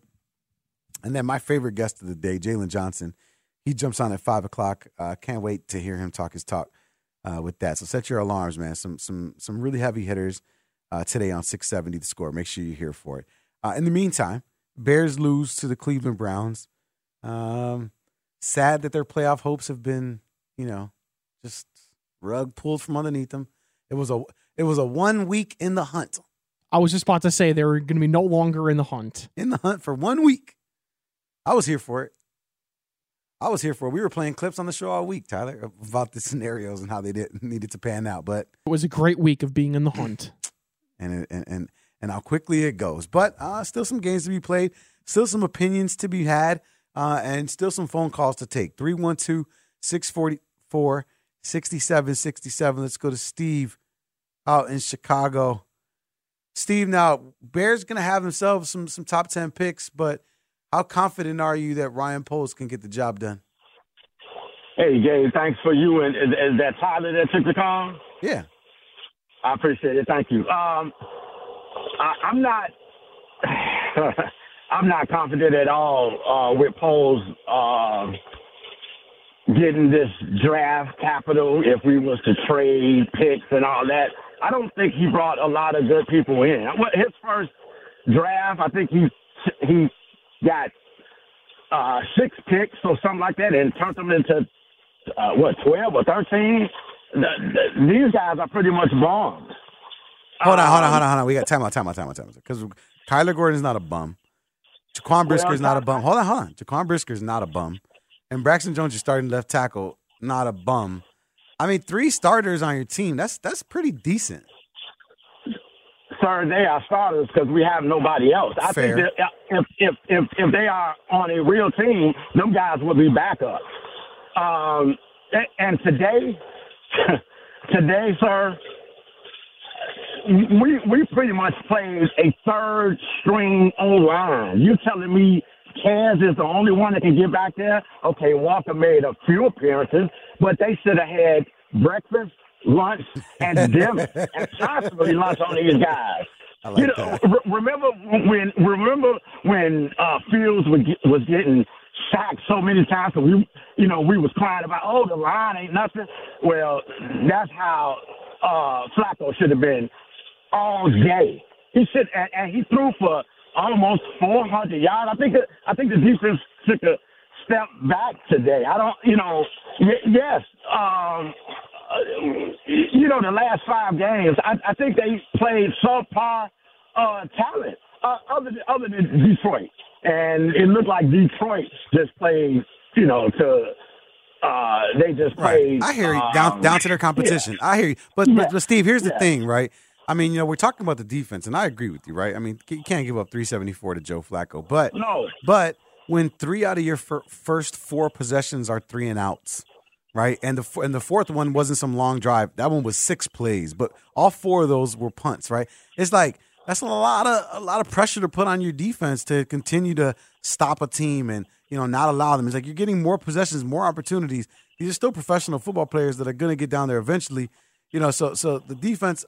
And then my favorite guest of the day, Jaylon Johnson. He jumps on at 5 o'clock. Uh, can't wait to hear him talk his talk uh, with that. So set your alarms, man. Some some some really heavy hitters uh, today on 670 the score. Make sure you're here for it. Uh, in the meantime, Bears lose to the Cleveland Browns. Um, sad that their playoff hopes have been, you know, just rug pulled from underneath them. It was a it was a one week in the hunt. I was just about to say they were going to be no longer in the hunt. In the hunt for one week. I was here for it. I was here for it. We were playing clips on the show all week, Tyler, about the scenarios and how they did needed to pan out. But It was a great week of being in the hunt. and and and, and how quickly it goes. But uh, still some games to be played, still some opinions to be had, uh, and still some phone calls to take. 312 644 6767. Let's go to Steve out in Chicago. Steve, now Bears going to have themselves some some top 10 picks, but how confident are you that Ryan Poles can get the job done? Hey, Gabe, thanks for you. And is, is that Tyler that took the call? Yeah. I appreciate it. Thank you. Um, I, I'm not. I'm not confident at all uh, with Poles uh, getting this draft capital. If we was to trade picks and all that, I don't think he brought a lot of good people in. What- His first draft, I think he he got uh, six picks or something like that, and turned them into uh, what twelve or thirteen. The, the, these guys are pretty much bombs. Hold on, hold on, hold on, hold on. We got time out, time out, time out, time out. Because Kyler Gordon's not a bum. Jaquan Brisker's not a bum. Hold on, hold on. Jaquan Brisker's not a bum. And Braxton Jones, your starting left tackle, not a bum. I mean, three starters on your team. That's that's pretty decent. Sir, they are starters because we have nobody else. I Fair. think that if, if if if they are on a real team, them guys will be backups. Um, and today, today, sir, we we pretty much played a third string O line. You telling me Cairns is the only one that can get back there. Okay, Walker made a few appearances, but they should have had breakfast, lunch, and dinner, and possibly lunch on these guys. Like you know, re- remember when remember when uh, Fields was, get, was getting sacked so many times, and we, you know, we was crying about, oh, the line ain't nothing. Well, that's how uh, Flacco should have been all day. He should, and, and he threw for almost 400 yards. I think, I think the defense took a step back today. I don't, you know, y- yes, um, uh, you know, the last five games, I, I think they played subpar uh, talent uh, other than, other than Detroit, and it looked like Detroit just played, you know, to. Uh, they just played. I hear you um, down down to their competition. I hear you, but, Yeah. but but Steve, here's the Yeah. thing, right? I mean, you know, we're talking about the defense, and I agree with you, right? I mean, you can't give up 374 to Joe Flacco, but No. but when three out of your fir- first four possessions are three and outs, right? And the f- and the fourth one wasn't some long drive. That one was six plays, but all four of those were punts, right? It's like that's a lot of a lot of pressure to put on your defense to continue to stop a team and you know not allow them. It's like you're getting more possessions, more opportunities. These are still professional football players that are going to get down there eventually. You know, so so the defense.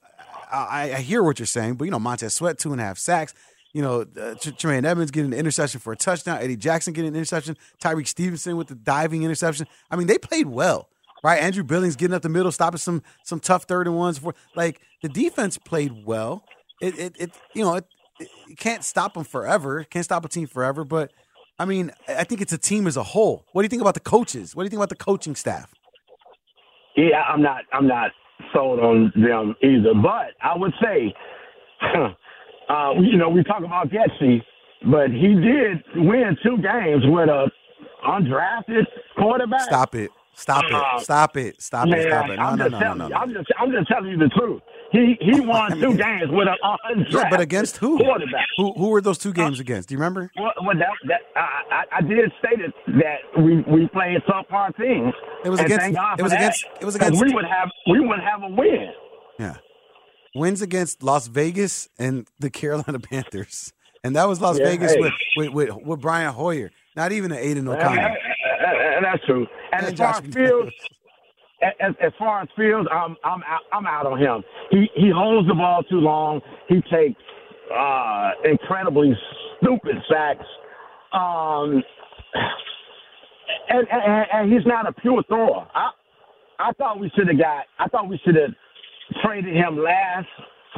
I, I hear what you're saying, but you know, Montez Sweat two and a half sacks. You know, uh, Tremaine Edmunds getting an interception for a touchdown. Eddie Jackson getting an interception. Tyrique Stevenson with the diving interception. I mean, they played well, right? Andrew Billings getting up the middle, stopping some some tough third and ones. For like the defense played well. It it, it you know it, it can't stop them forever. Can't stop a team forever. But I mean, I think it's a team as a whole. What do you think about the coaches? What do you think about the coaching staff? Yeah, I'm not. I'm not sold on them either. But I would say, uh, you know, we talk about Getsy, but he did win two games with a undrafted quarterback. Stop it. Stop Uh, it. Stop it. Stop Man, it. Stop it. No, I'm no, no, no, no. I'm just, I'm just telling you the truth. He he won two games with an undrafted Yeah, but against who? quarterback. Who who were those two games against? Do you remember? Well, well that, that, I, I, I did state it that we we played subpar teams. It was against- thank God it was that, against- it was against- We would have we would have a win. Yeah. Wins against Las Vegas and the Carolina Panthers. And that was Las Yeah, Vegas hey. with, with, with, with Brian Hoyer. Not even an Aidan O'Connell. and- and that's true. And, as far as Fields, as, as far as Fields, I'm I'm out, I'm out on him. He he holds the ball too long. He takes uh, incredibly stupid sacks. Um, and, and and he's not a pure thrower. I I thought we should have got. I thought we should have traded him last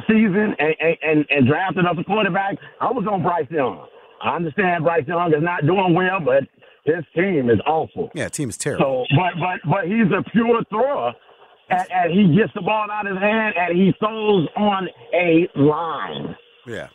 season and and, and, and drafted us a quarterback. I was on Bryce Young. I understand Bryce Young is not doing well, but his team is awful. Yeah, team is terrible. So, but but but he's a pure thrower, and, and he gets the ball out of his hand and he throws on a line. Yeah.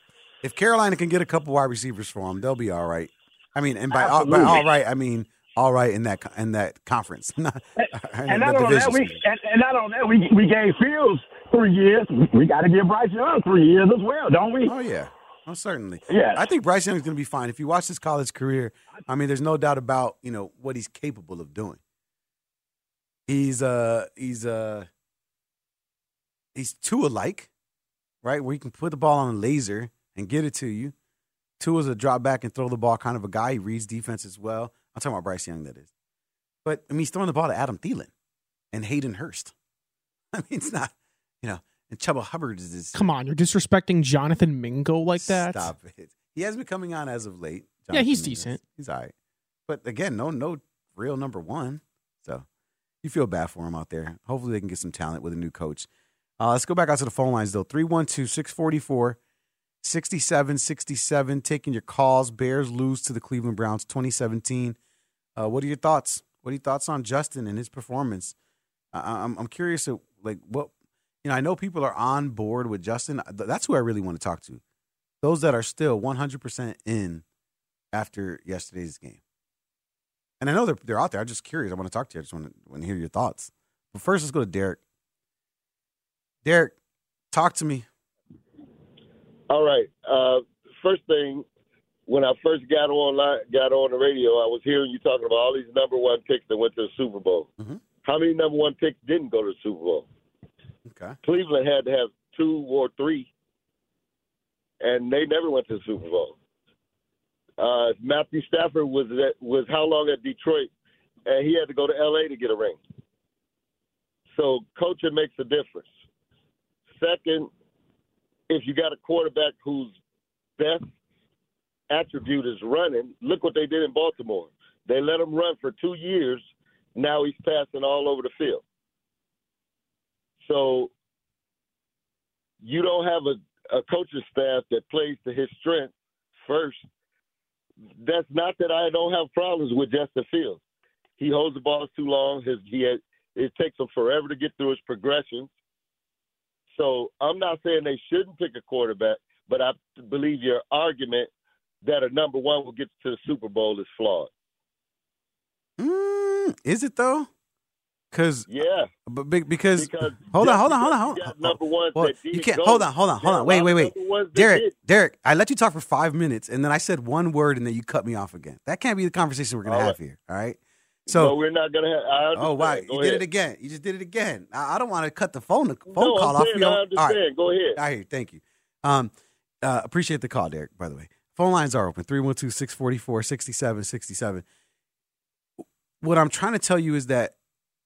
If Carolina can get a couple wide receivers for him, they'll be all right. I mean, and by all, by all right, I mean all right in that in that conference. Not- in and not only that, we and, and not only that, we we gave Fields three years. We got to give Bryce Young three years as well, don't we? Oh yeah, oh certainly. Yeah. I think Bryce Young is going to be fine. If you watch his college career, I mean, there's no doubt about you know what he's capable of doing. He's uh he's uh he's two alike, right? Where he can put the ball on a laser and get it to you. Two is a drop back and throw the ball kind of a guy. He reads defense as well. I'm talking about Bryce Young, that is. But I mean, he's throwing the ball to Adam Thielen and Hayden Hurst. I mean, it's not, you know, and Chuba Hubbard is this. Come on, you're disrespecting Jonathan Mingo like that. Stop it. He has been coming on as of late. Yeah, he's Mingus. decent. He's all right. But again, no, no real number one. So you feel bad for him out there. Hopefully they can get some talent with a new coach. Uh, let's go back out to the phone lines though. 312 644 6767. Taking your calls. Bears lose to the Cleveland Browns 2017. Uh, what are your thoughts? What are your thoughts on Justin and his performance? I, I'm, I'm curious, of, like, what, you know, I know people are on board with Justin. That's who I really want to talk to. Those that are still 100% in after yesterday's game. And I know they're, they're out there. I'm just curious. I want to talk to you. I just want to, want to hear your thoughts. But first, let's go to Derek. Derek, talk to me. All right. Uh, first thing, when I first got on got on the radio, I was hearing you talking about all these number one picks that went to the Super Bowl. Mm-hmm. How many number one picks didn't go to the Super Bowl? Okay. Cleveland had to have two or three, and they never went to the Super Bowl. Uh, Matthew Stafford was at, was how long at Detroit, and he had to go to L.A. to get a ring. So coaching makes a difference. Second, if you got a quarterback whose best attribute is running, look what they did in Baltimore. They let him run for two years. Now he's passing all over the field. So you don't have a, a coaching staff that plays to his strength first. That's not that I don't have problems with Justin Fields. He holds the balls too long. His he it takes him forever to get through his progressions. So I'm not saying they shouldn't pick a quarterback, but I believe your argument that a number one will get to the Super Bowl is flawed. Mm, is it though? Cause yeah, but be- because, Because hold on, hold on, hold on, hold on. number ones Well, you can't. go, Hold on, hold on, hold on. Wait, wait, wait. number ones that Derek. Derek, I let you talk for five minutes, and then I said one word, and then you cut me off again. That can't be the conversation we're gonna All have right. here. All right. So no, we're not gonna have. Oh wow! Go you ahead. did it again. You just did it again. I, I don't want to cut the phone the phone No, I'm call off. saying I All right. Go ahead. I hear you. Thank you. Um, uh, appreciate the call, Derek. By the way, phone lines are open 312-644-6767. What I'm trying to tell you is that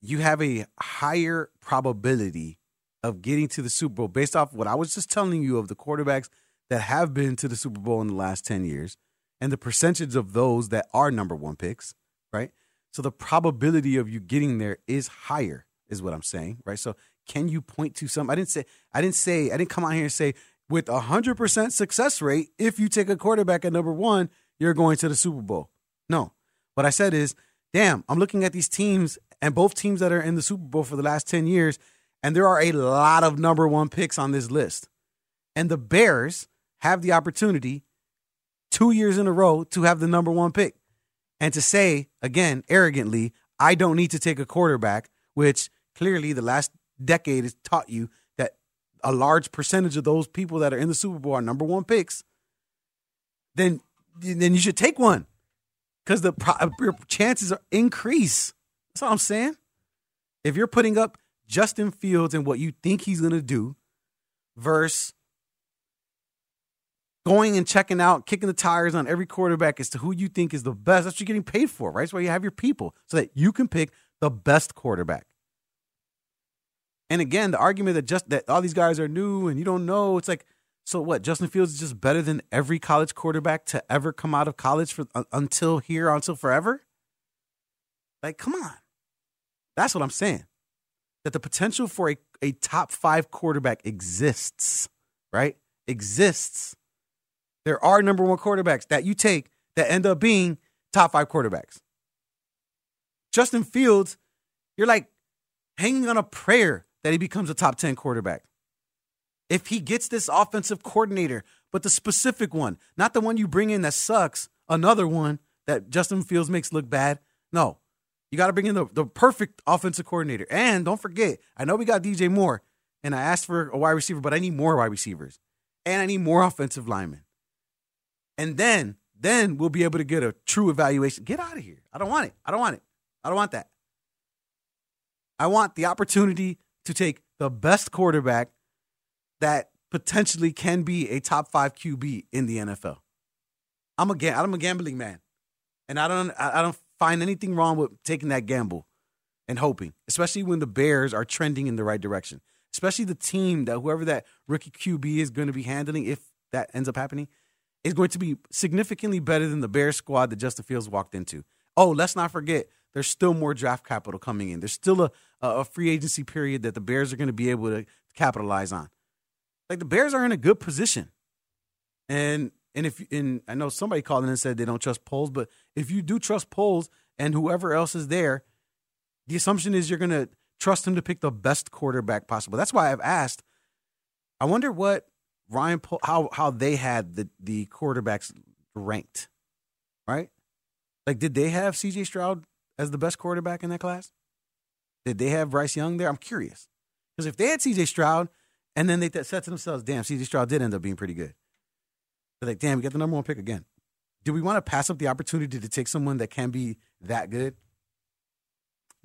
you have a higher probability of getting to the Super Bowl based off what I was just telling you of the quarterbacks that have been to the Super Bowl in the last 10 years and the percentage of those that are number one picks, right? So the probability of you getting there is higher, is what I'm saying, right? So can you point to some? I didn't say, I didn't say, I didn't come out here and say with a hundred percent success rate, if you take a quarterback at number one, you're going to the Super Bowl. No, what I said is, damn, I'm looking at these teams and both teams that are in the Super Bowl for the last 10 years, and there are a lot of number one picks on this list. And the Bears have the opportunity two years in a row to have the number one pick. And to say, again, arrogantly, I don't need to take a quarterback, which clearly the last decade has taught you that a large percentage of those people that are in the Super Bowl are number one picks, then then you should take one because the pro- uh, your chances are increase. That's all I'm saying. If you're putting up Justin Fields and what you think he's going to do versus going and checking out, kicking the tires on every quarterback as to who you think is the best. That's what you're getting paid for, right? That's why you have your people so that you can pick the best quarterback. And again, the argument that just that all these guys are new and you don't know, it's like, so what? Justin Fields is just better than every college quarterback to ever come out of college for uh, until here, until forever. Like, come on. That's what I'm saying. That the potential for a, a top five quarterback exists, right? Exists. There are number one quarterbacks that you take that end up being top five quarterbacks. Justin Fields, you're like hanging on a prayer that he becomes a top 10 quarterback. If he gets this offensive coordinator, but the specific one, not the one you bring in that sucks, another one that Justin Fields makes look bad. No, you got to bring in the, the perfect offensive coordinator. And don't forget, I know we got DJ Moore, and I asked for a wide receiver, but I need more wide receivers. And I need more offensive linemen. And then, then we'll be able to get a true evaluation. Get out of here. I don't want it. I don't want it. I don't want that. I want the opportunity to take the best quarterback that potentially can be a top five QB in the NFL. I'm a I'm a gambling man, and I don't I don't find anything wrong with taking that gamble and hoping, especially when the Bears are trending in the right direction. Especially the team that whoever that rookie QB is going to be handling, if that ends up happening, is going to be significantly better than the Bears squad that Justin Fields walked into. Oh, let's not forget, there's still more draft capital coming in. There's still a a free agency period that the Bears are going to be able to capitalize on. Like the Bears are in a good position, and and if and I know somebody called in and said they don't trust Poles, but if you do trust Poles and whoever else is there, the assumption is you're going to trust him to pick the best quarterback possible. That's why I've asked. I wonder what Ryan Pol- how how they had the the quarterbacks ranked, right? Like, did they have C.J. Stroud as the best quarterback in that class? Did they have Bryce Young there? I'm curious because if they had C.J. Stroud and then they th- said to themselves, "Damn, C.J. Stroud did end up being pretty good," they're like, "Damn, we got the number one pick again." Do we want to pass up the opportunity to take someone that can be that good?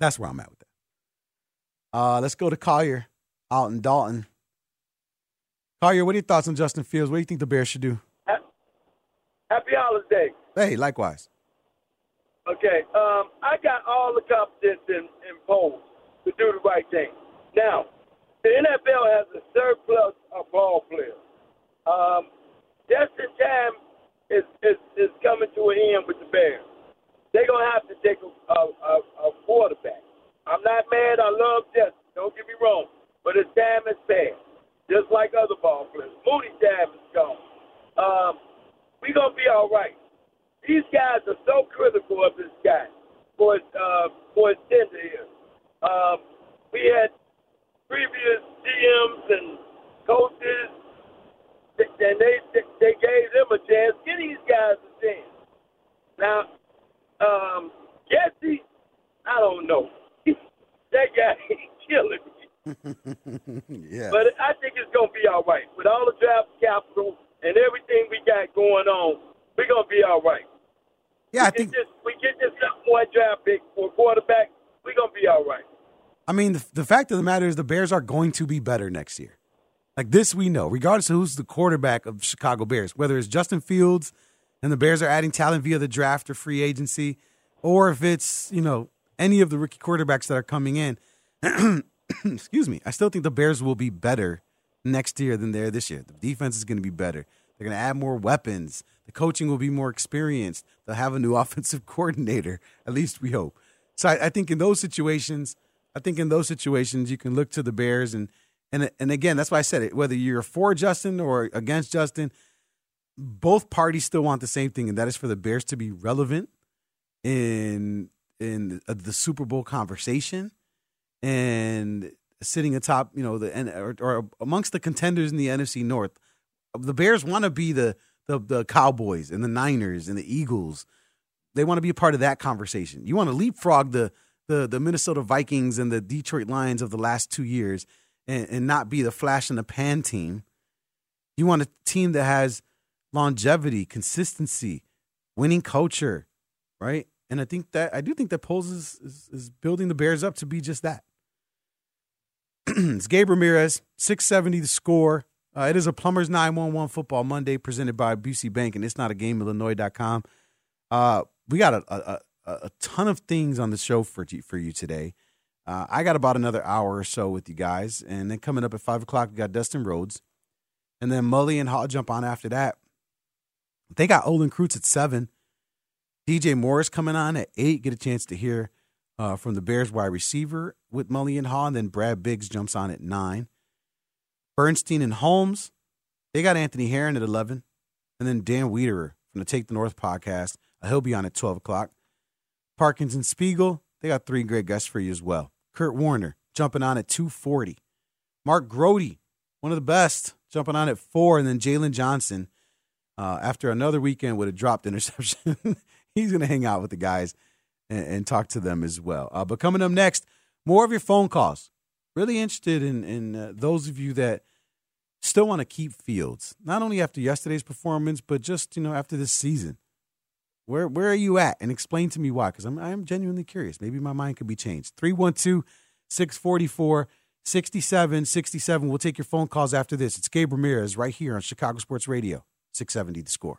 That's where I'm at with that. Uh, let's go to Collier out in Dalton. Collier, what are your thoughts on Justin Fields? What do you think the Bears should do? Happy holidays. Hey, likewise. Okay, um, I got all the confidence in, in Poles to do the right thing. Now, the NFL has a surplus of ball players. Um, Justin Time is, is, is coming to an end with the Bears. They're going to have to take a, a, a, quarterback. I'm not mad. I love Justin. Don't get me wrong. But his time is past, just like other ball players. Moody's time is gone. Um, we're going to be all right. These guys are so critical of this guy for his, uh, for his tender here. Um, we had previous GMs and coaches, and they they gave them a chance. Give these guys a chance. Now, um, Jesse, I don't know. that guy is killing me. yeah. But I think it's gonna be all right with all the draft capital and everything we got going on. We're gonna be all right. Yeah, I think this, we get this one draft pick for quarterback. We're gonna be all right. I mean, the, the fact of the matter is the Bears are going to be better next year. Like this, we know, regardless of who's the quarterback of Chicago Bears, whether it's Justin Fields and the Bears are adding talent via the draft or free agency, or if it's, you know, any of the rookie quarterbacks that are coming in. excuse me. I still think the Bears will be better next year than they are this year. The defense is going to be better. They're going to add more weapons. The coaching will be more experienced. They'll have a new offensive coordinator. At least we hope. So I, I think in those situations, I think in those situations you can look to the Bears and and and again that's why I said it. Whether you're for Justin or against Justin, both parties still want the same thing, and that is for the Bears to be relevant in in the Super Bowl conversation and sitting atop, you know, the or, or amongst the contenders in the NFC North. The Bears want to be the the the Cowboys and the Niners and the Eagles. They want to be a part of that conversation. You want to leapfrog the the the Minnesota Vikings and the Detroit Lions of the last two years and, and not be the flash in the pan team. You want a team that has longevity, consistency, winning culture, right? And I think that I do think that Poles is, is, is building the Bears up to be just that. it's Gabe Ramirez, 670 the score. Uh, it is a Plumbers 911 Football Monday presented by Busey Bank, and it's not a game, Illinois.com. Uh, we got a, a, a, ton of things on the show for, for you today. Uh, I got about another hour or so with you guys. And then coming up at 5 o'clock, we got Dustin Rhodes. And then Mully and Haugh jump on after that. They got Olin Kreutz at 7. DJ Morris coming on at 8. Get a chance to hear uh, from the Bears wide receiver with Mully and Haugh. And then Brad Biggs jumps on at 9. Bernstein and Holmes, they got Anthony Herron at 11. And then Dan Wiederer from the Take the North podcast. Uh, he'll be on at 12 o'clock. Parkins and Spiegel, they got three great guests for you as well. Kurt Warner jumping on at 240. Mark Grote, one of the best, jumping on at 4. And then Jaylon Johnson, uh, after another weekend with a dropped interception, he's going to hang out with the guys and, and, talk to them as well. Uh, but coming up next, more of your phone calls. Really interested in, in uh, those of you that still want to keep Fields, not only after yesterday's performance, but just, you know, after this season. Where where are you at? And explain to me why, because I'm I'm genuinely curious. Maybe my mind could be changed. 312 644 6767. We'll take your phone calls after this. It's Gabe Ramirez right here on Chicago Sports Radio, 670 the score.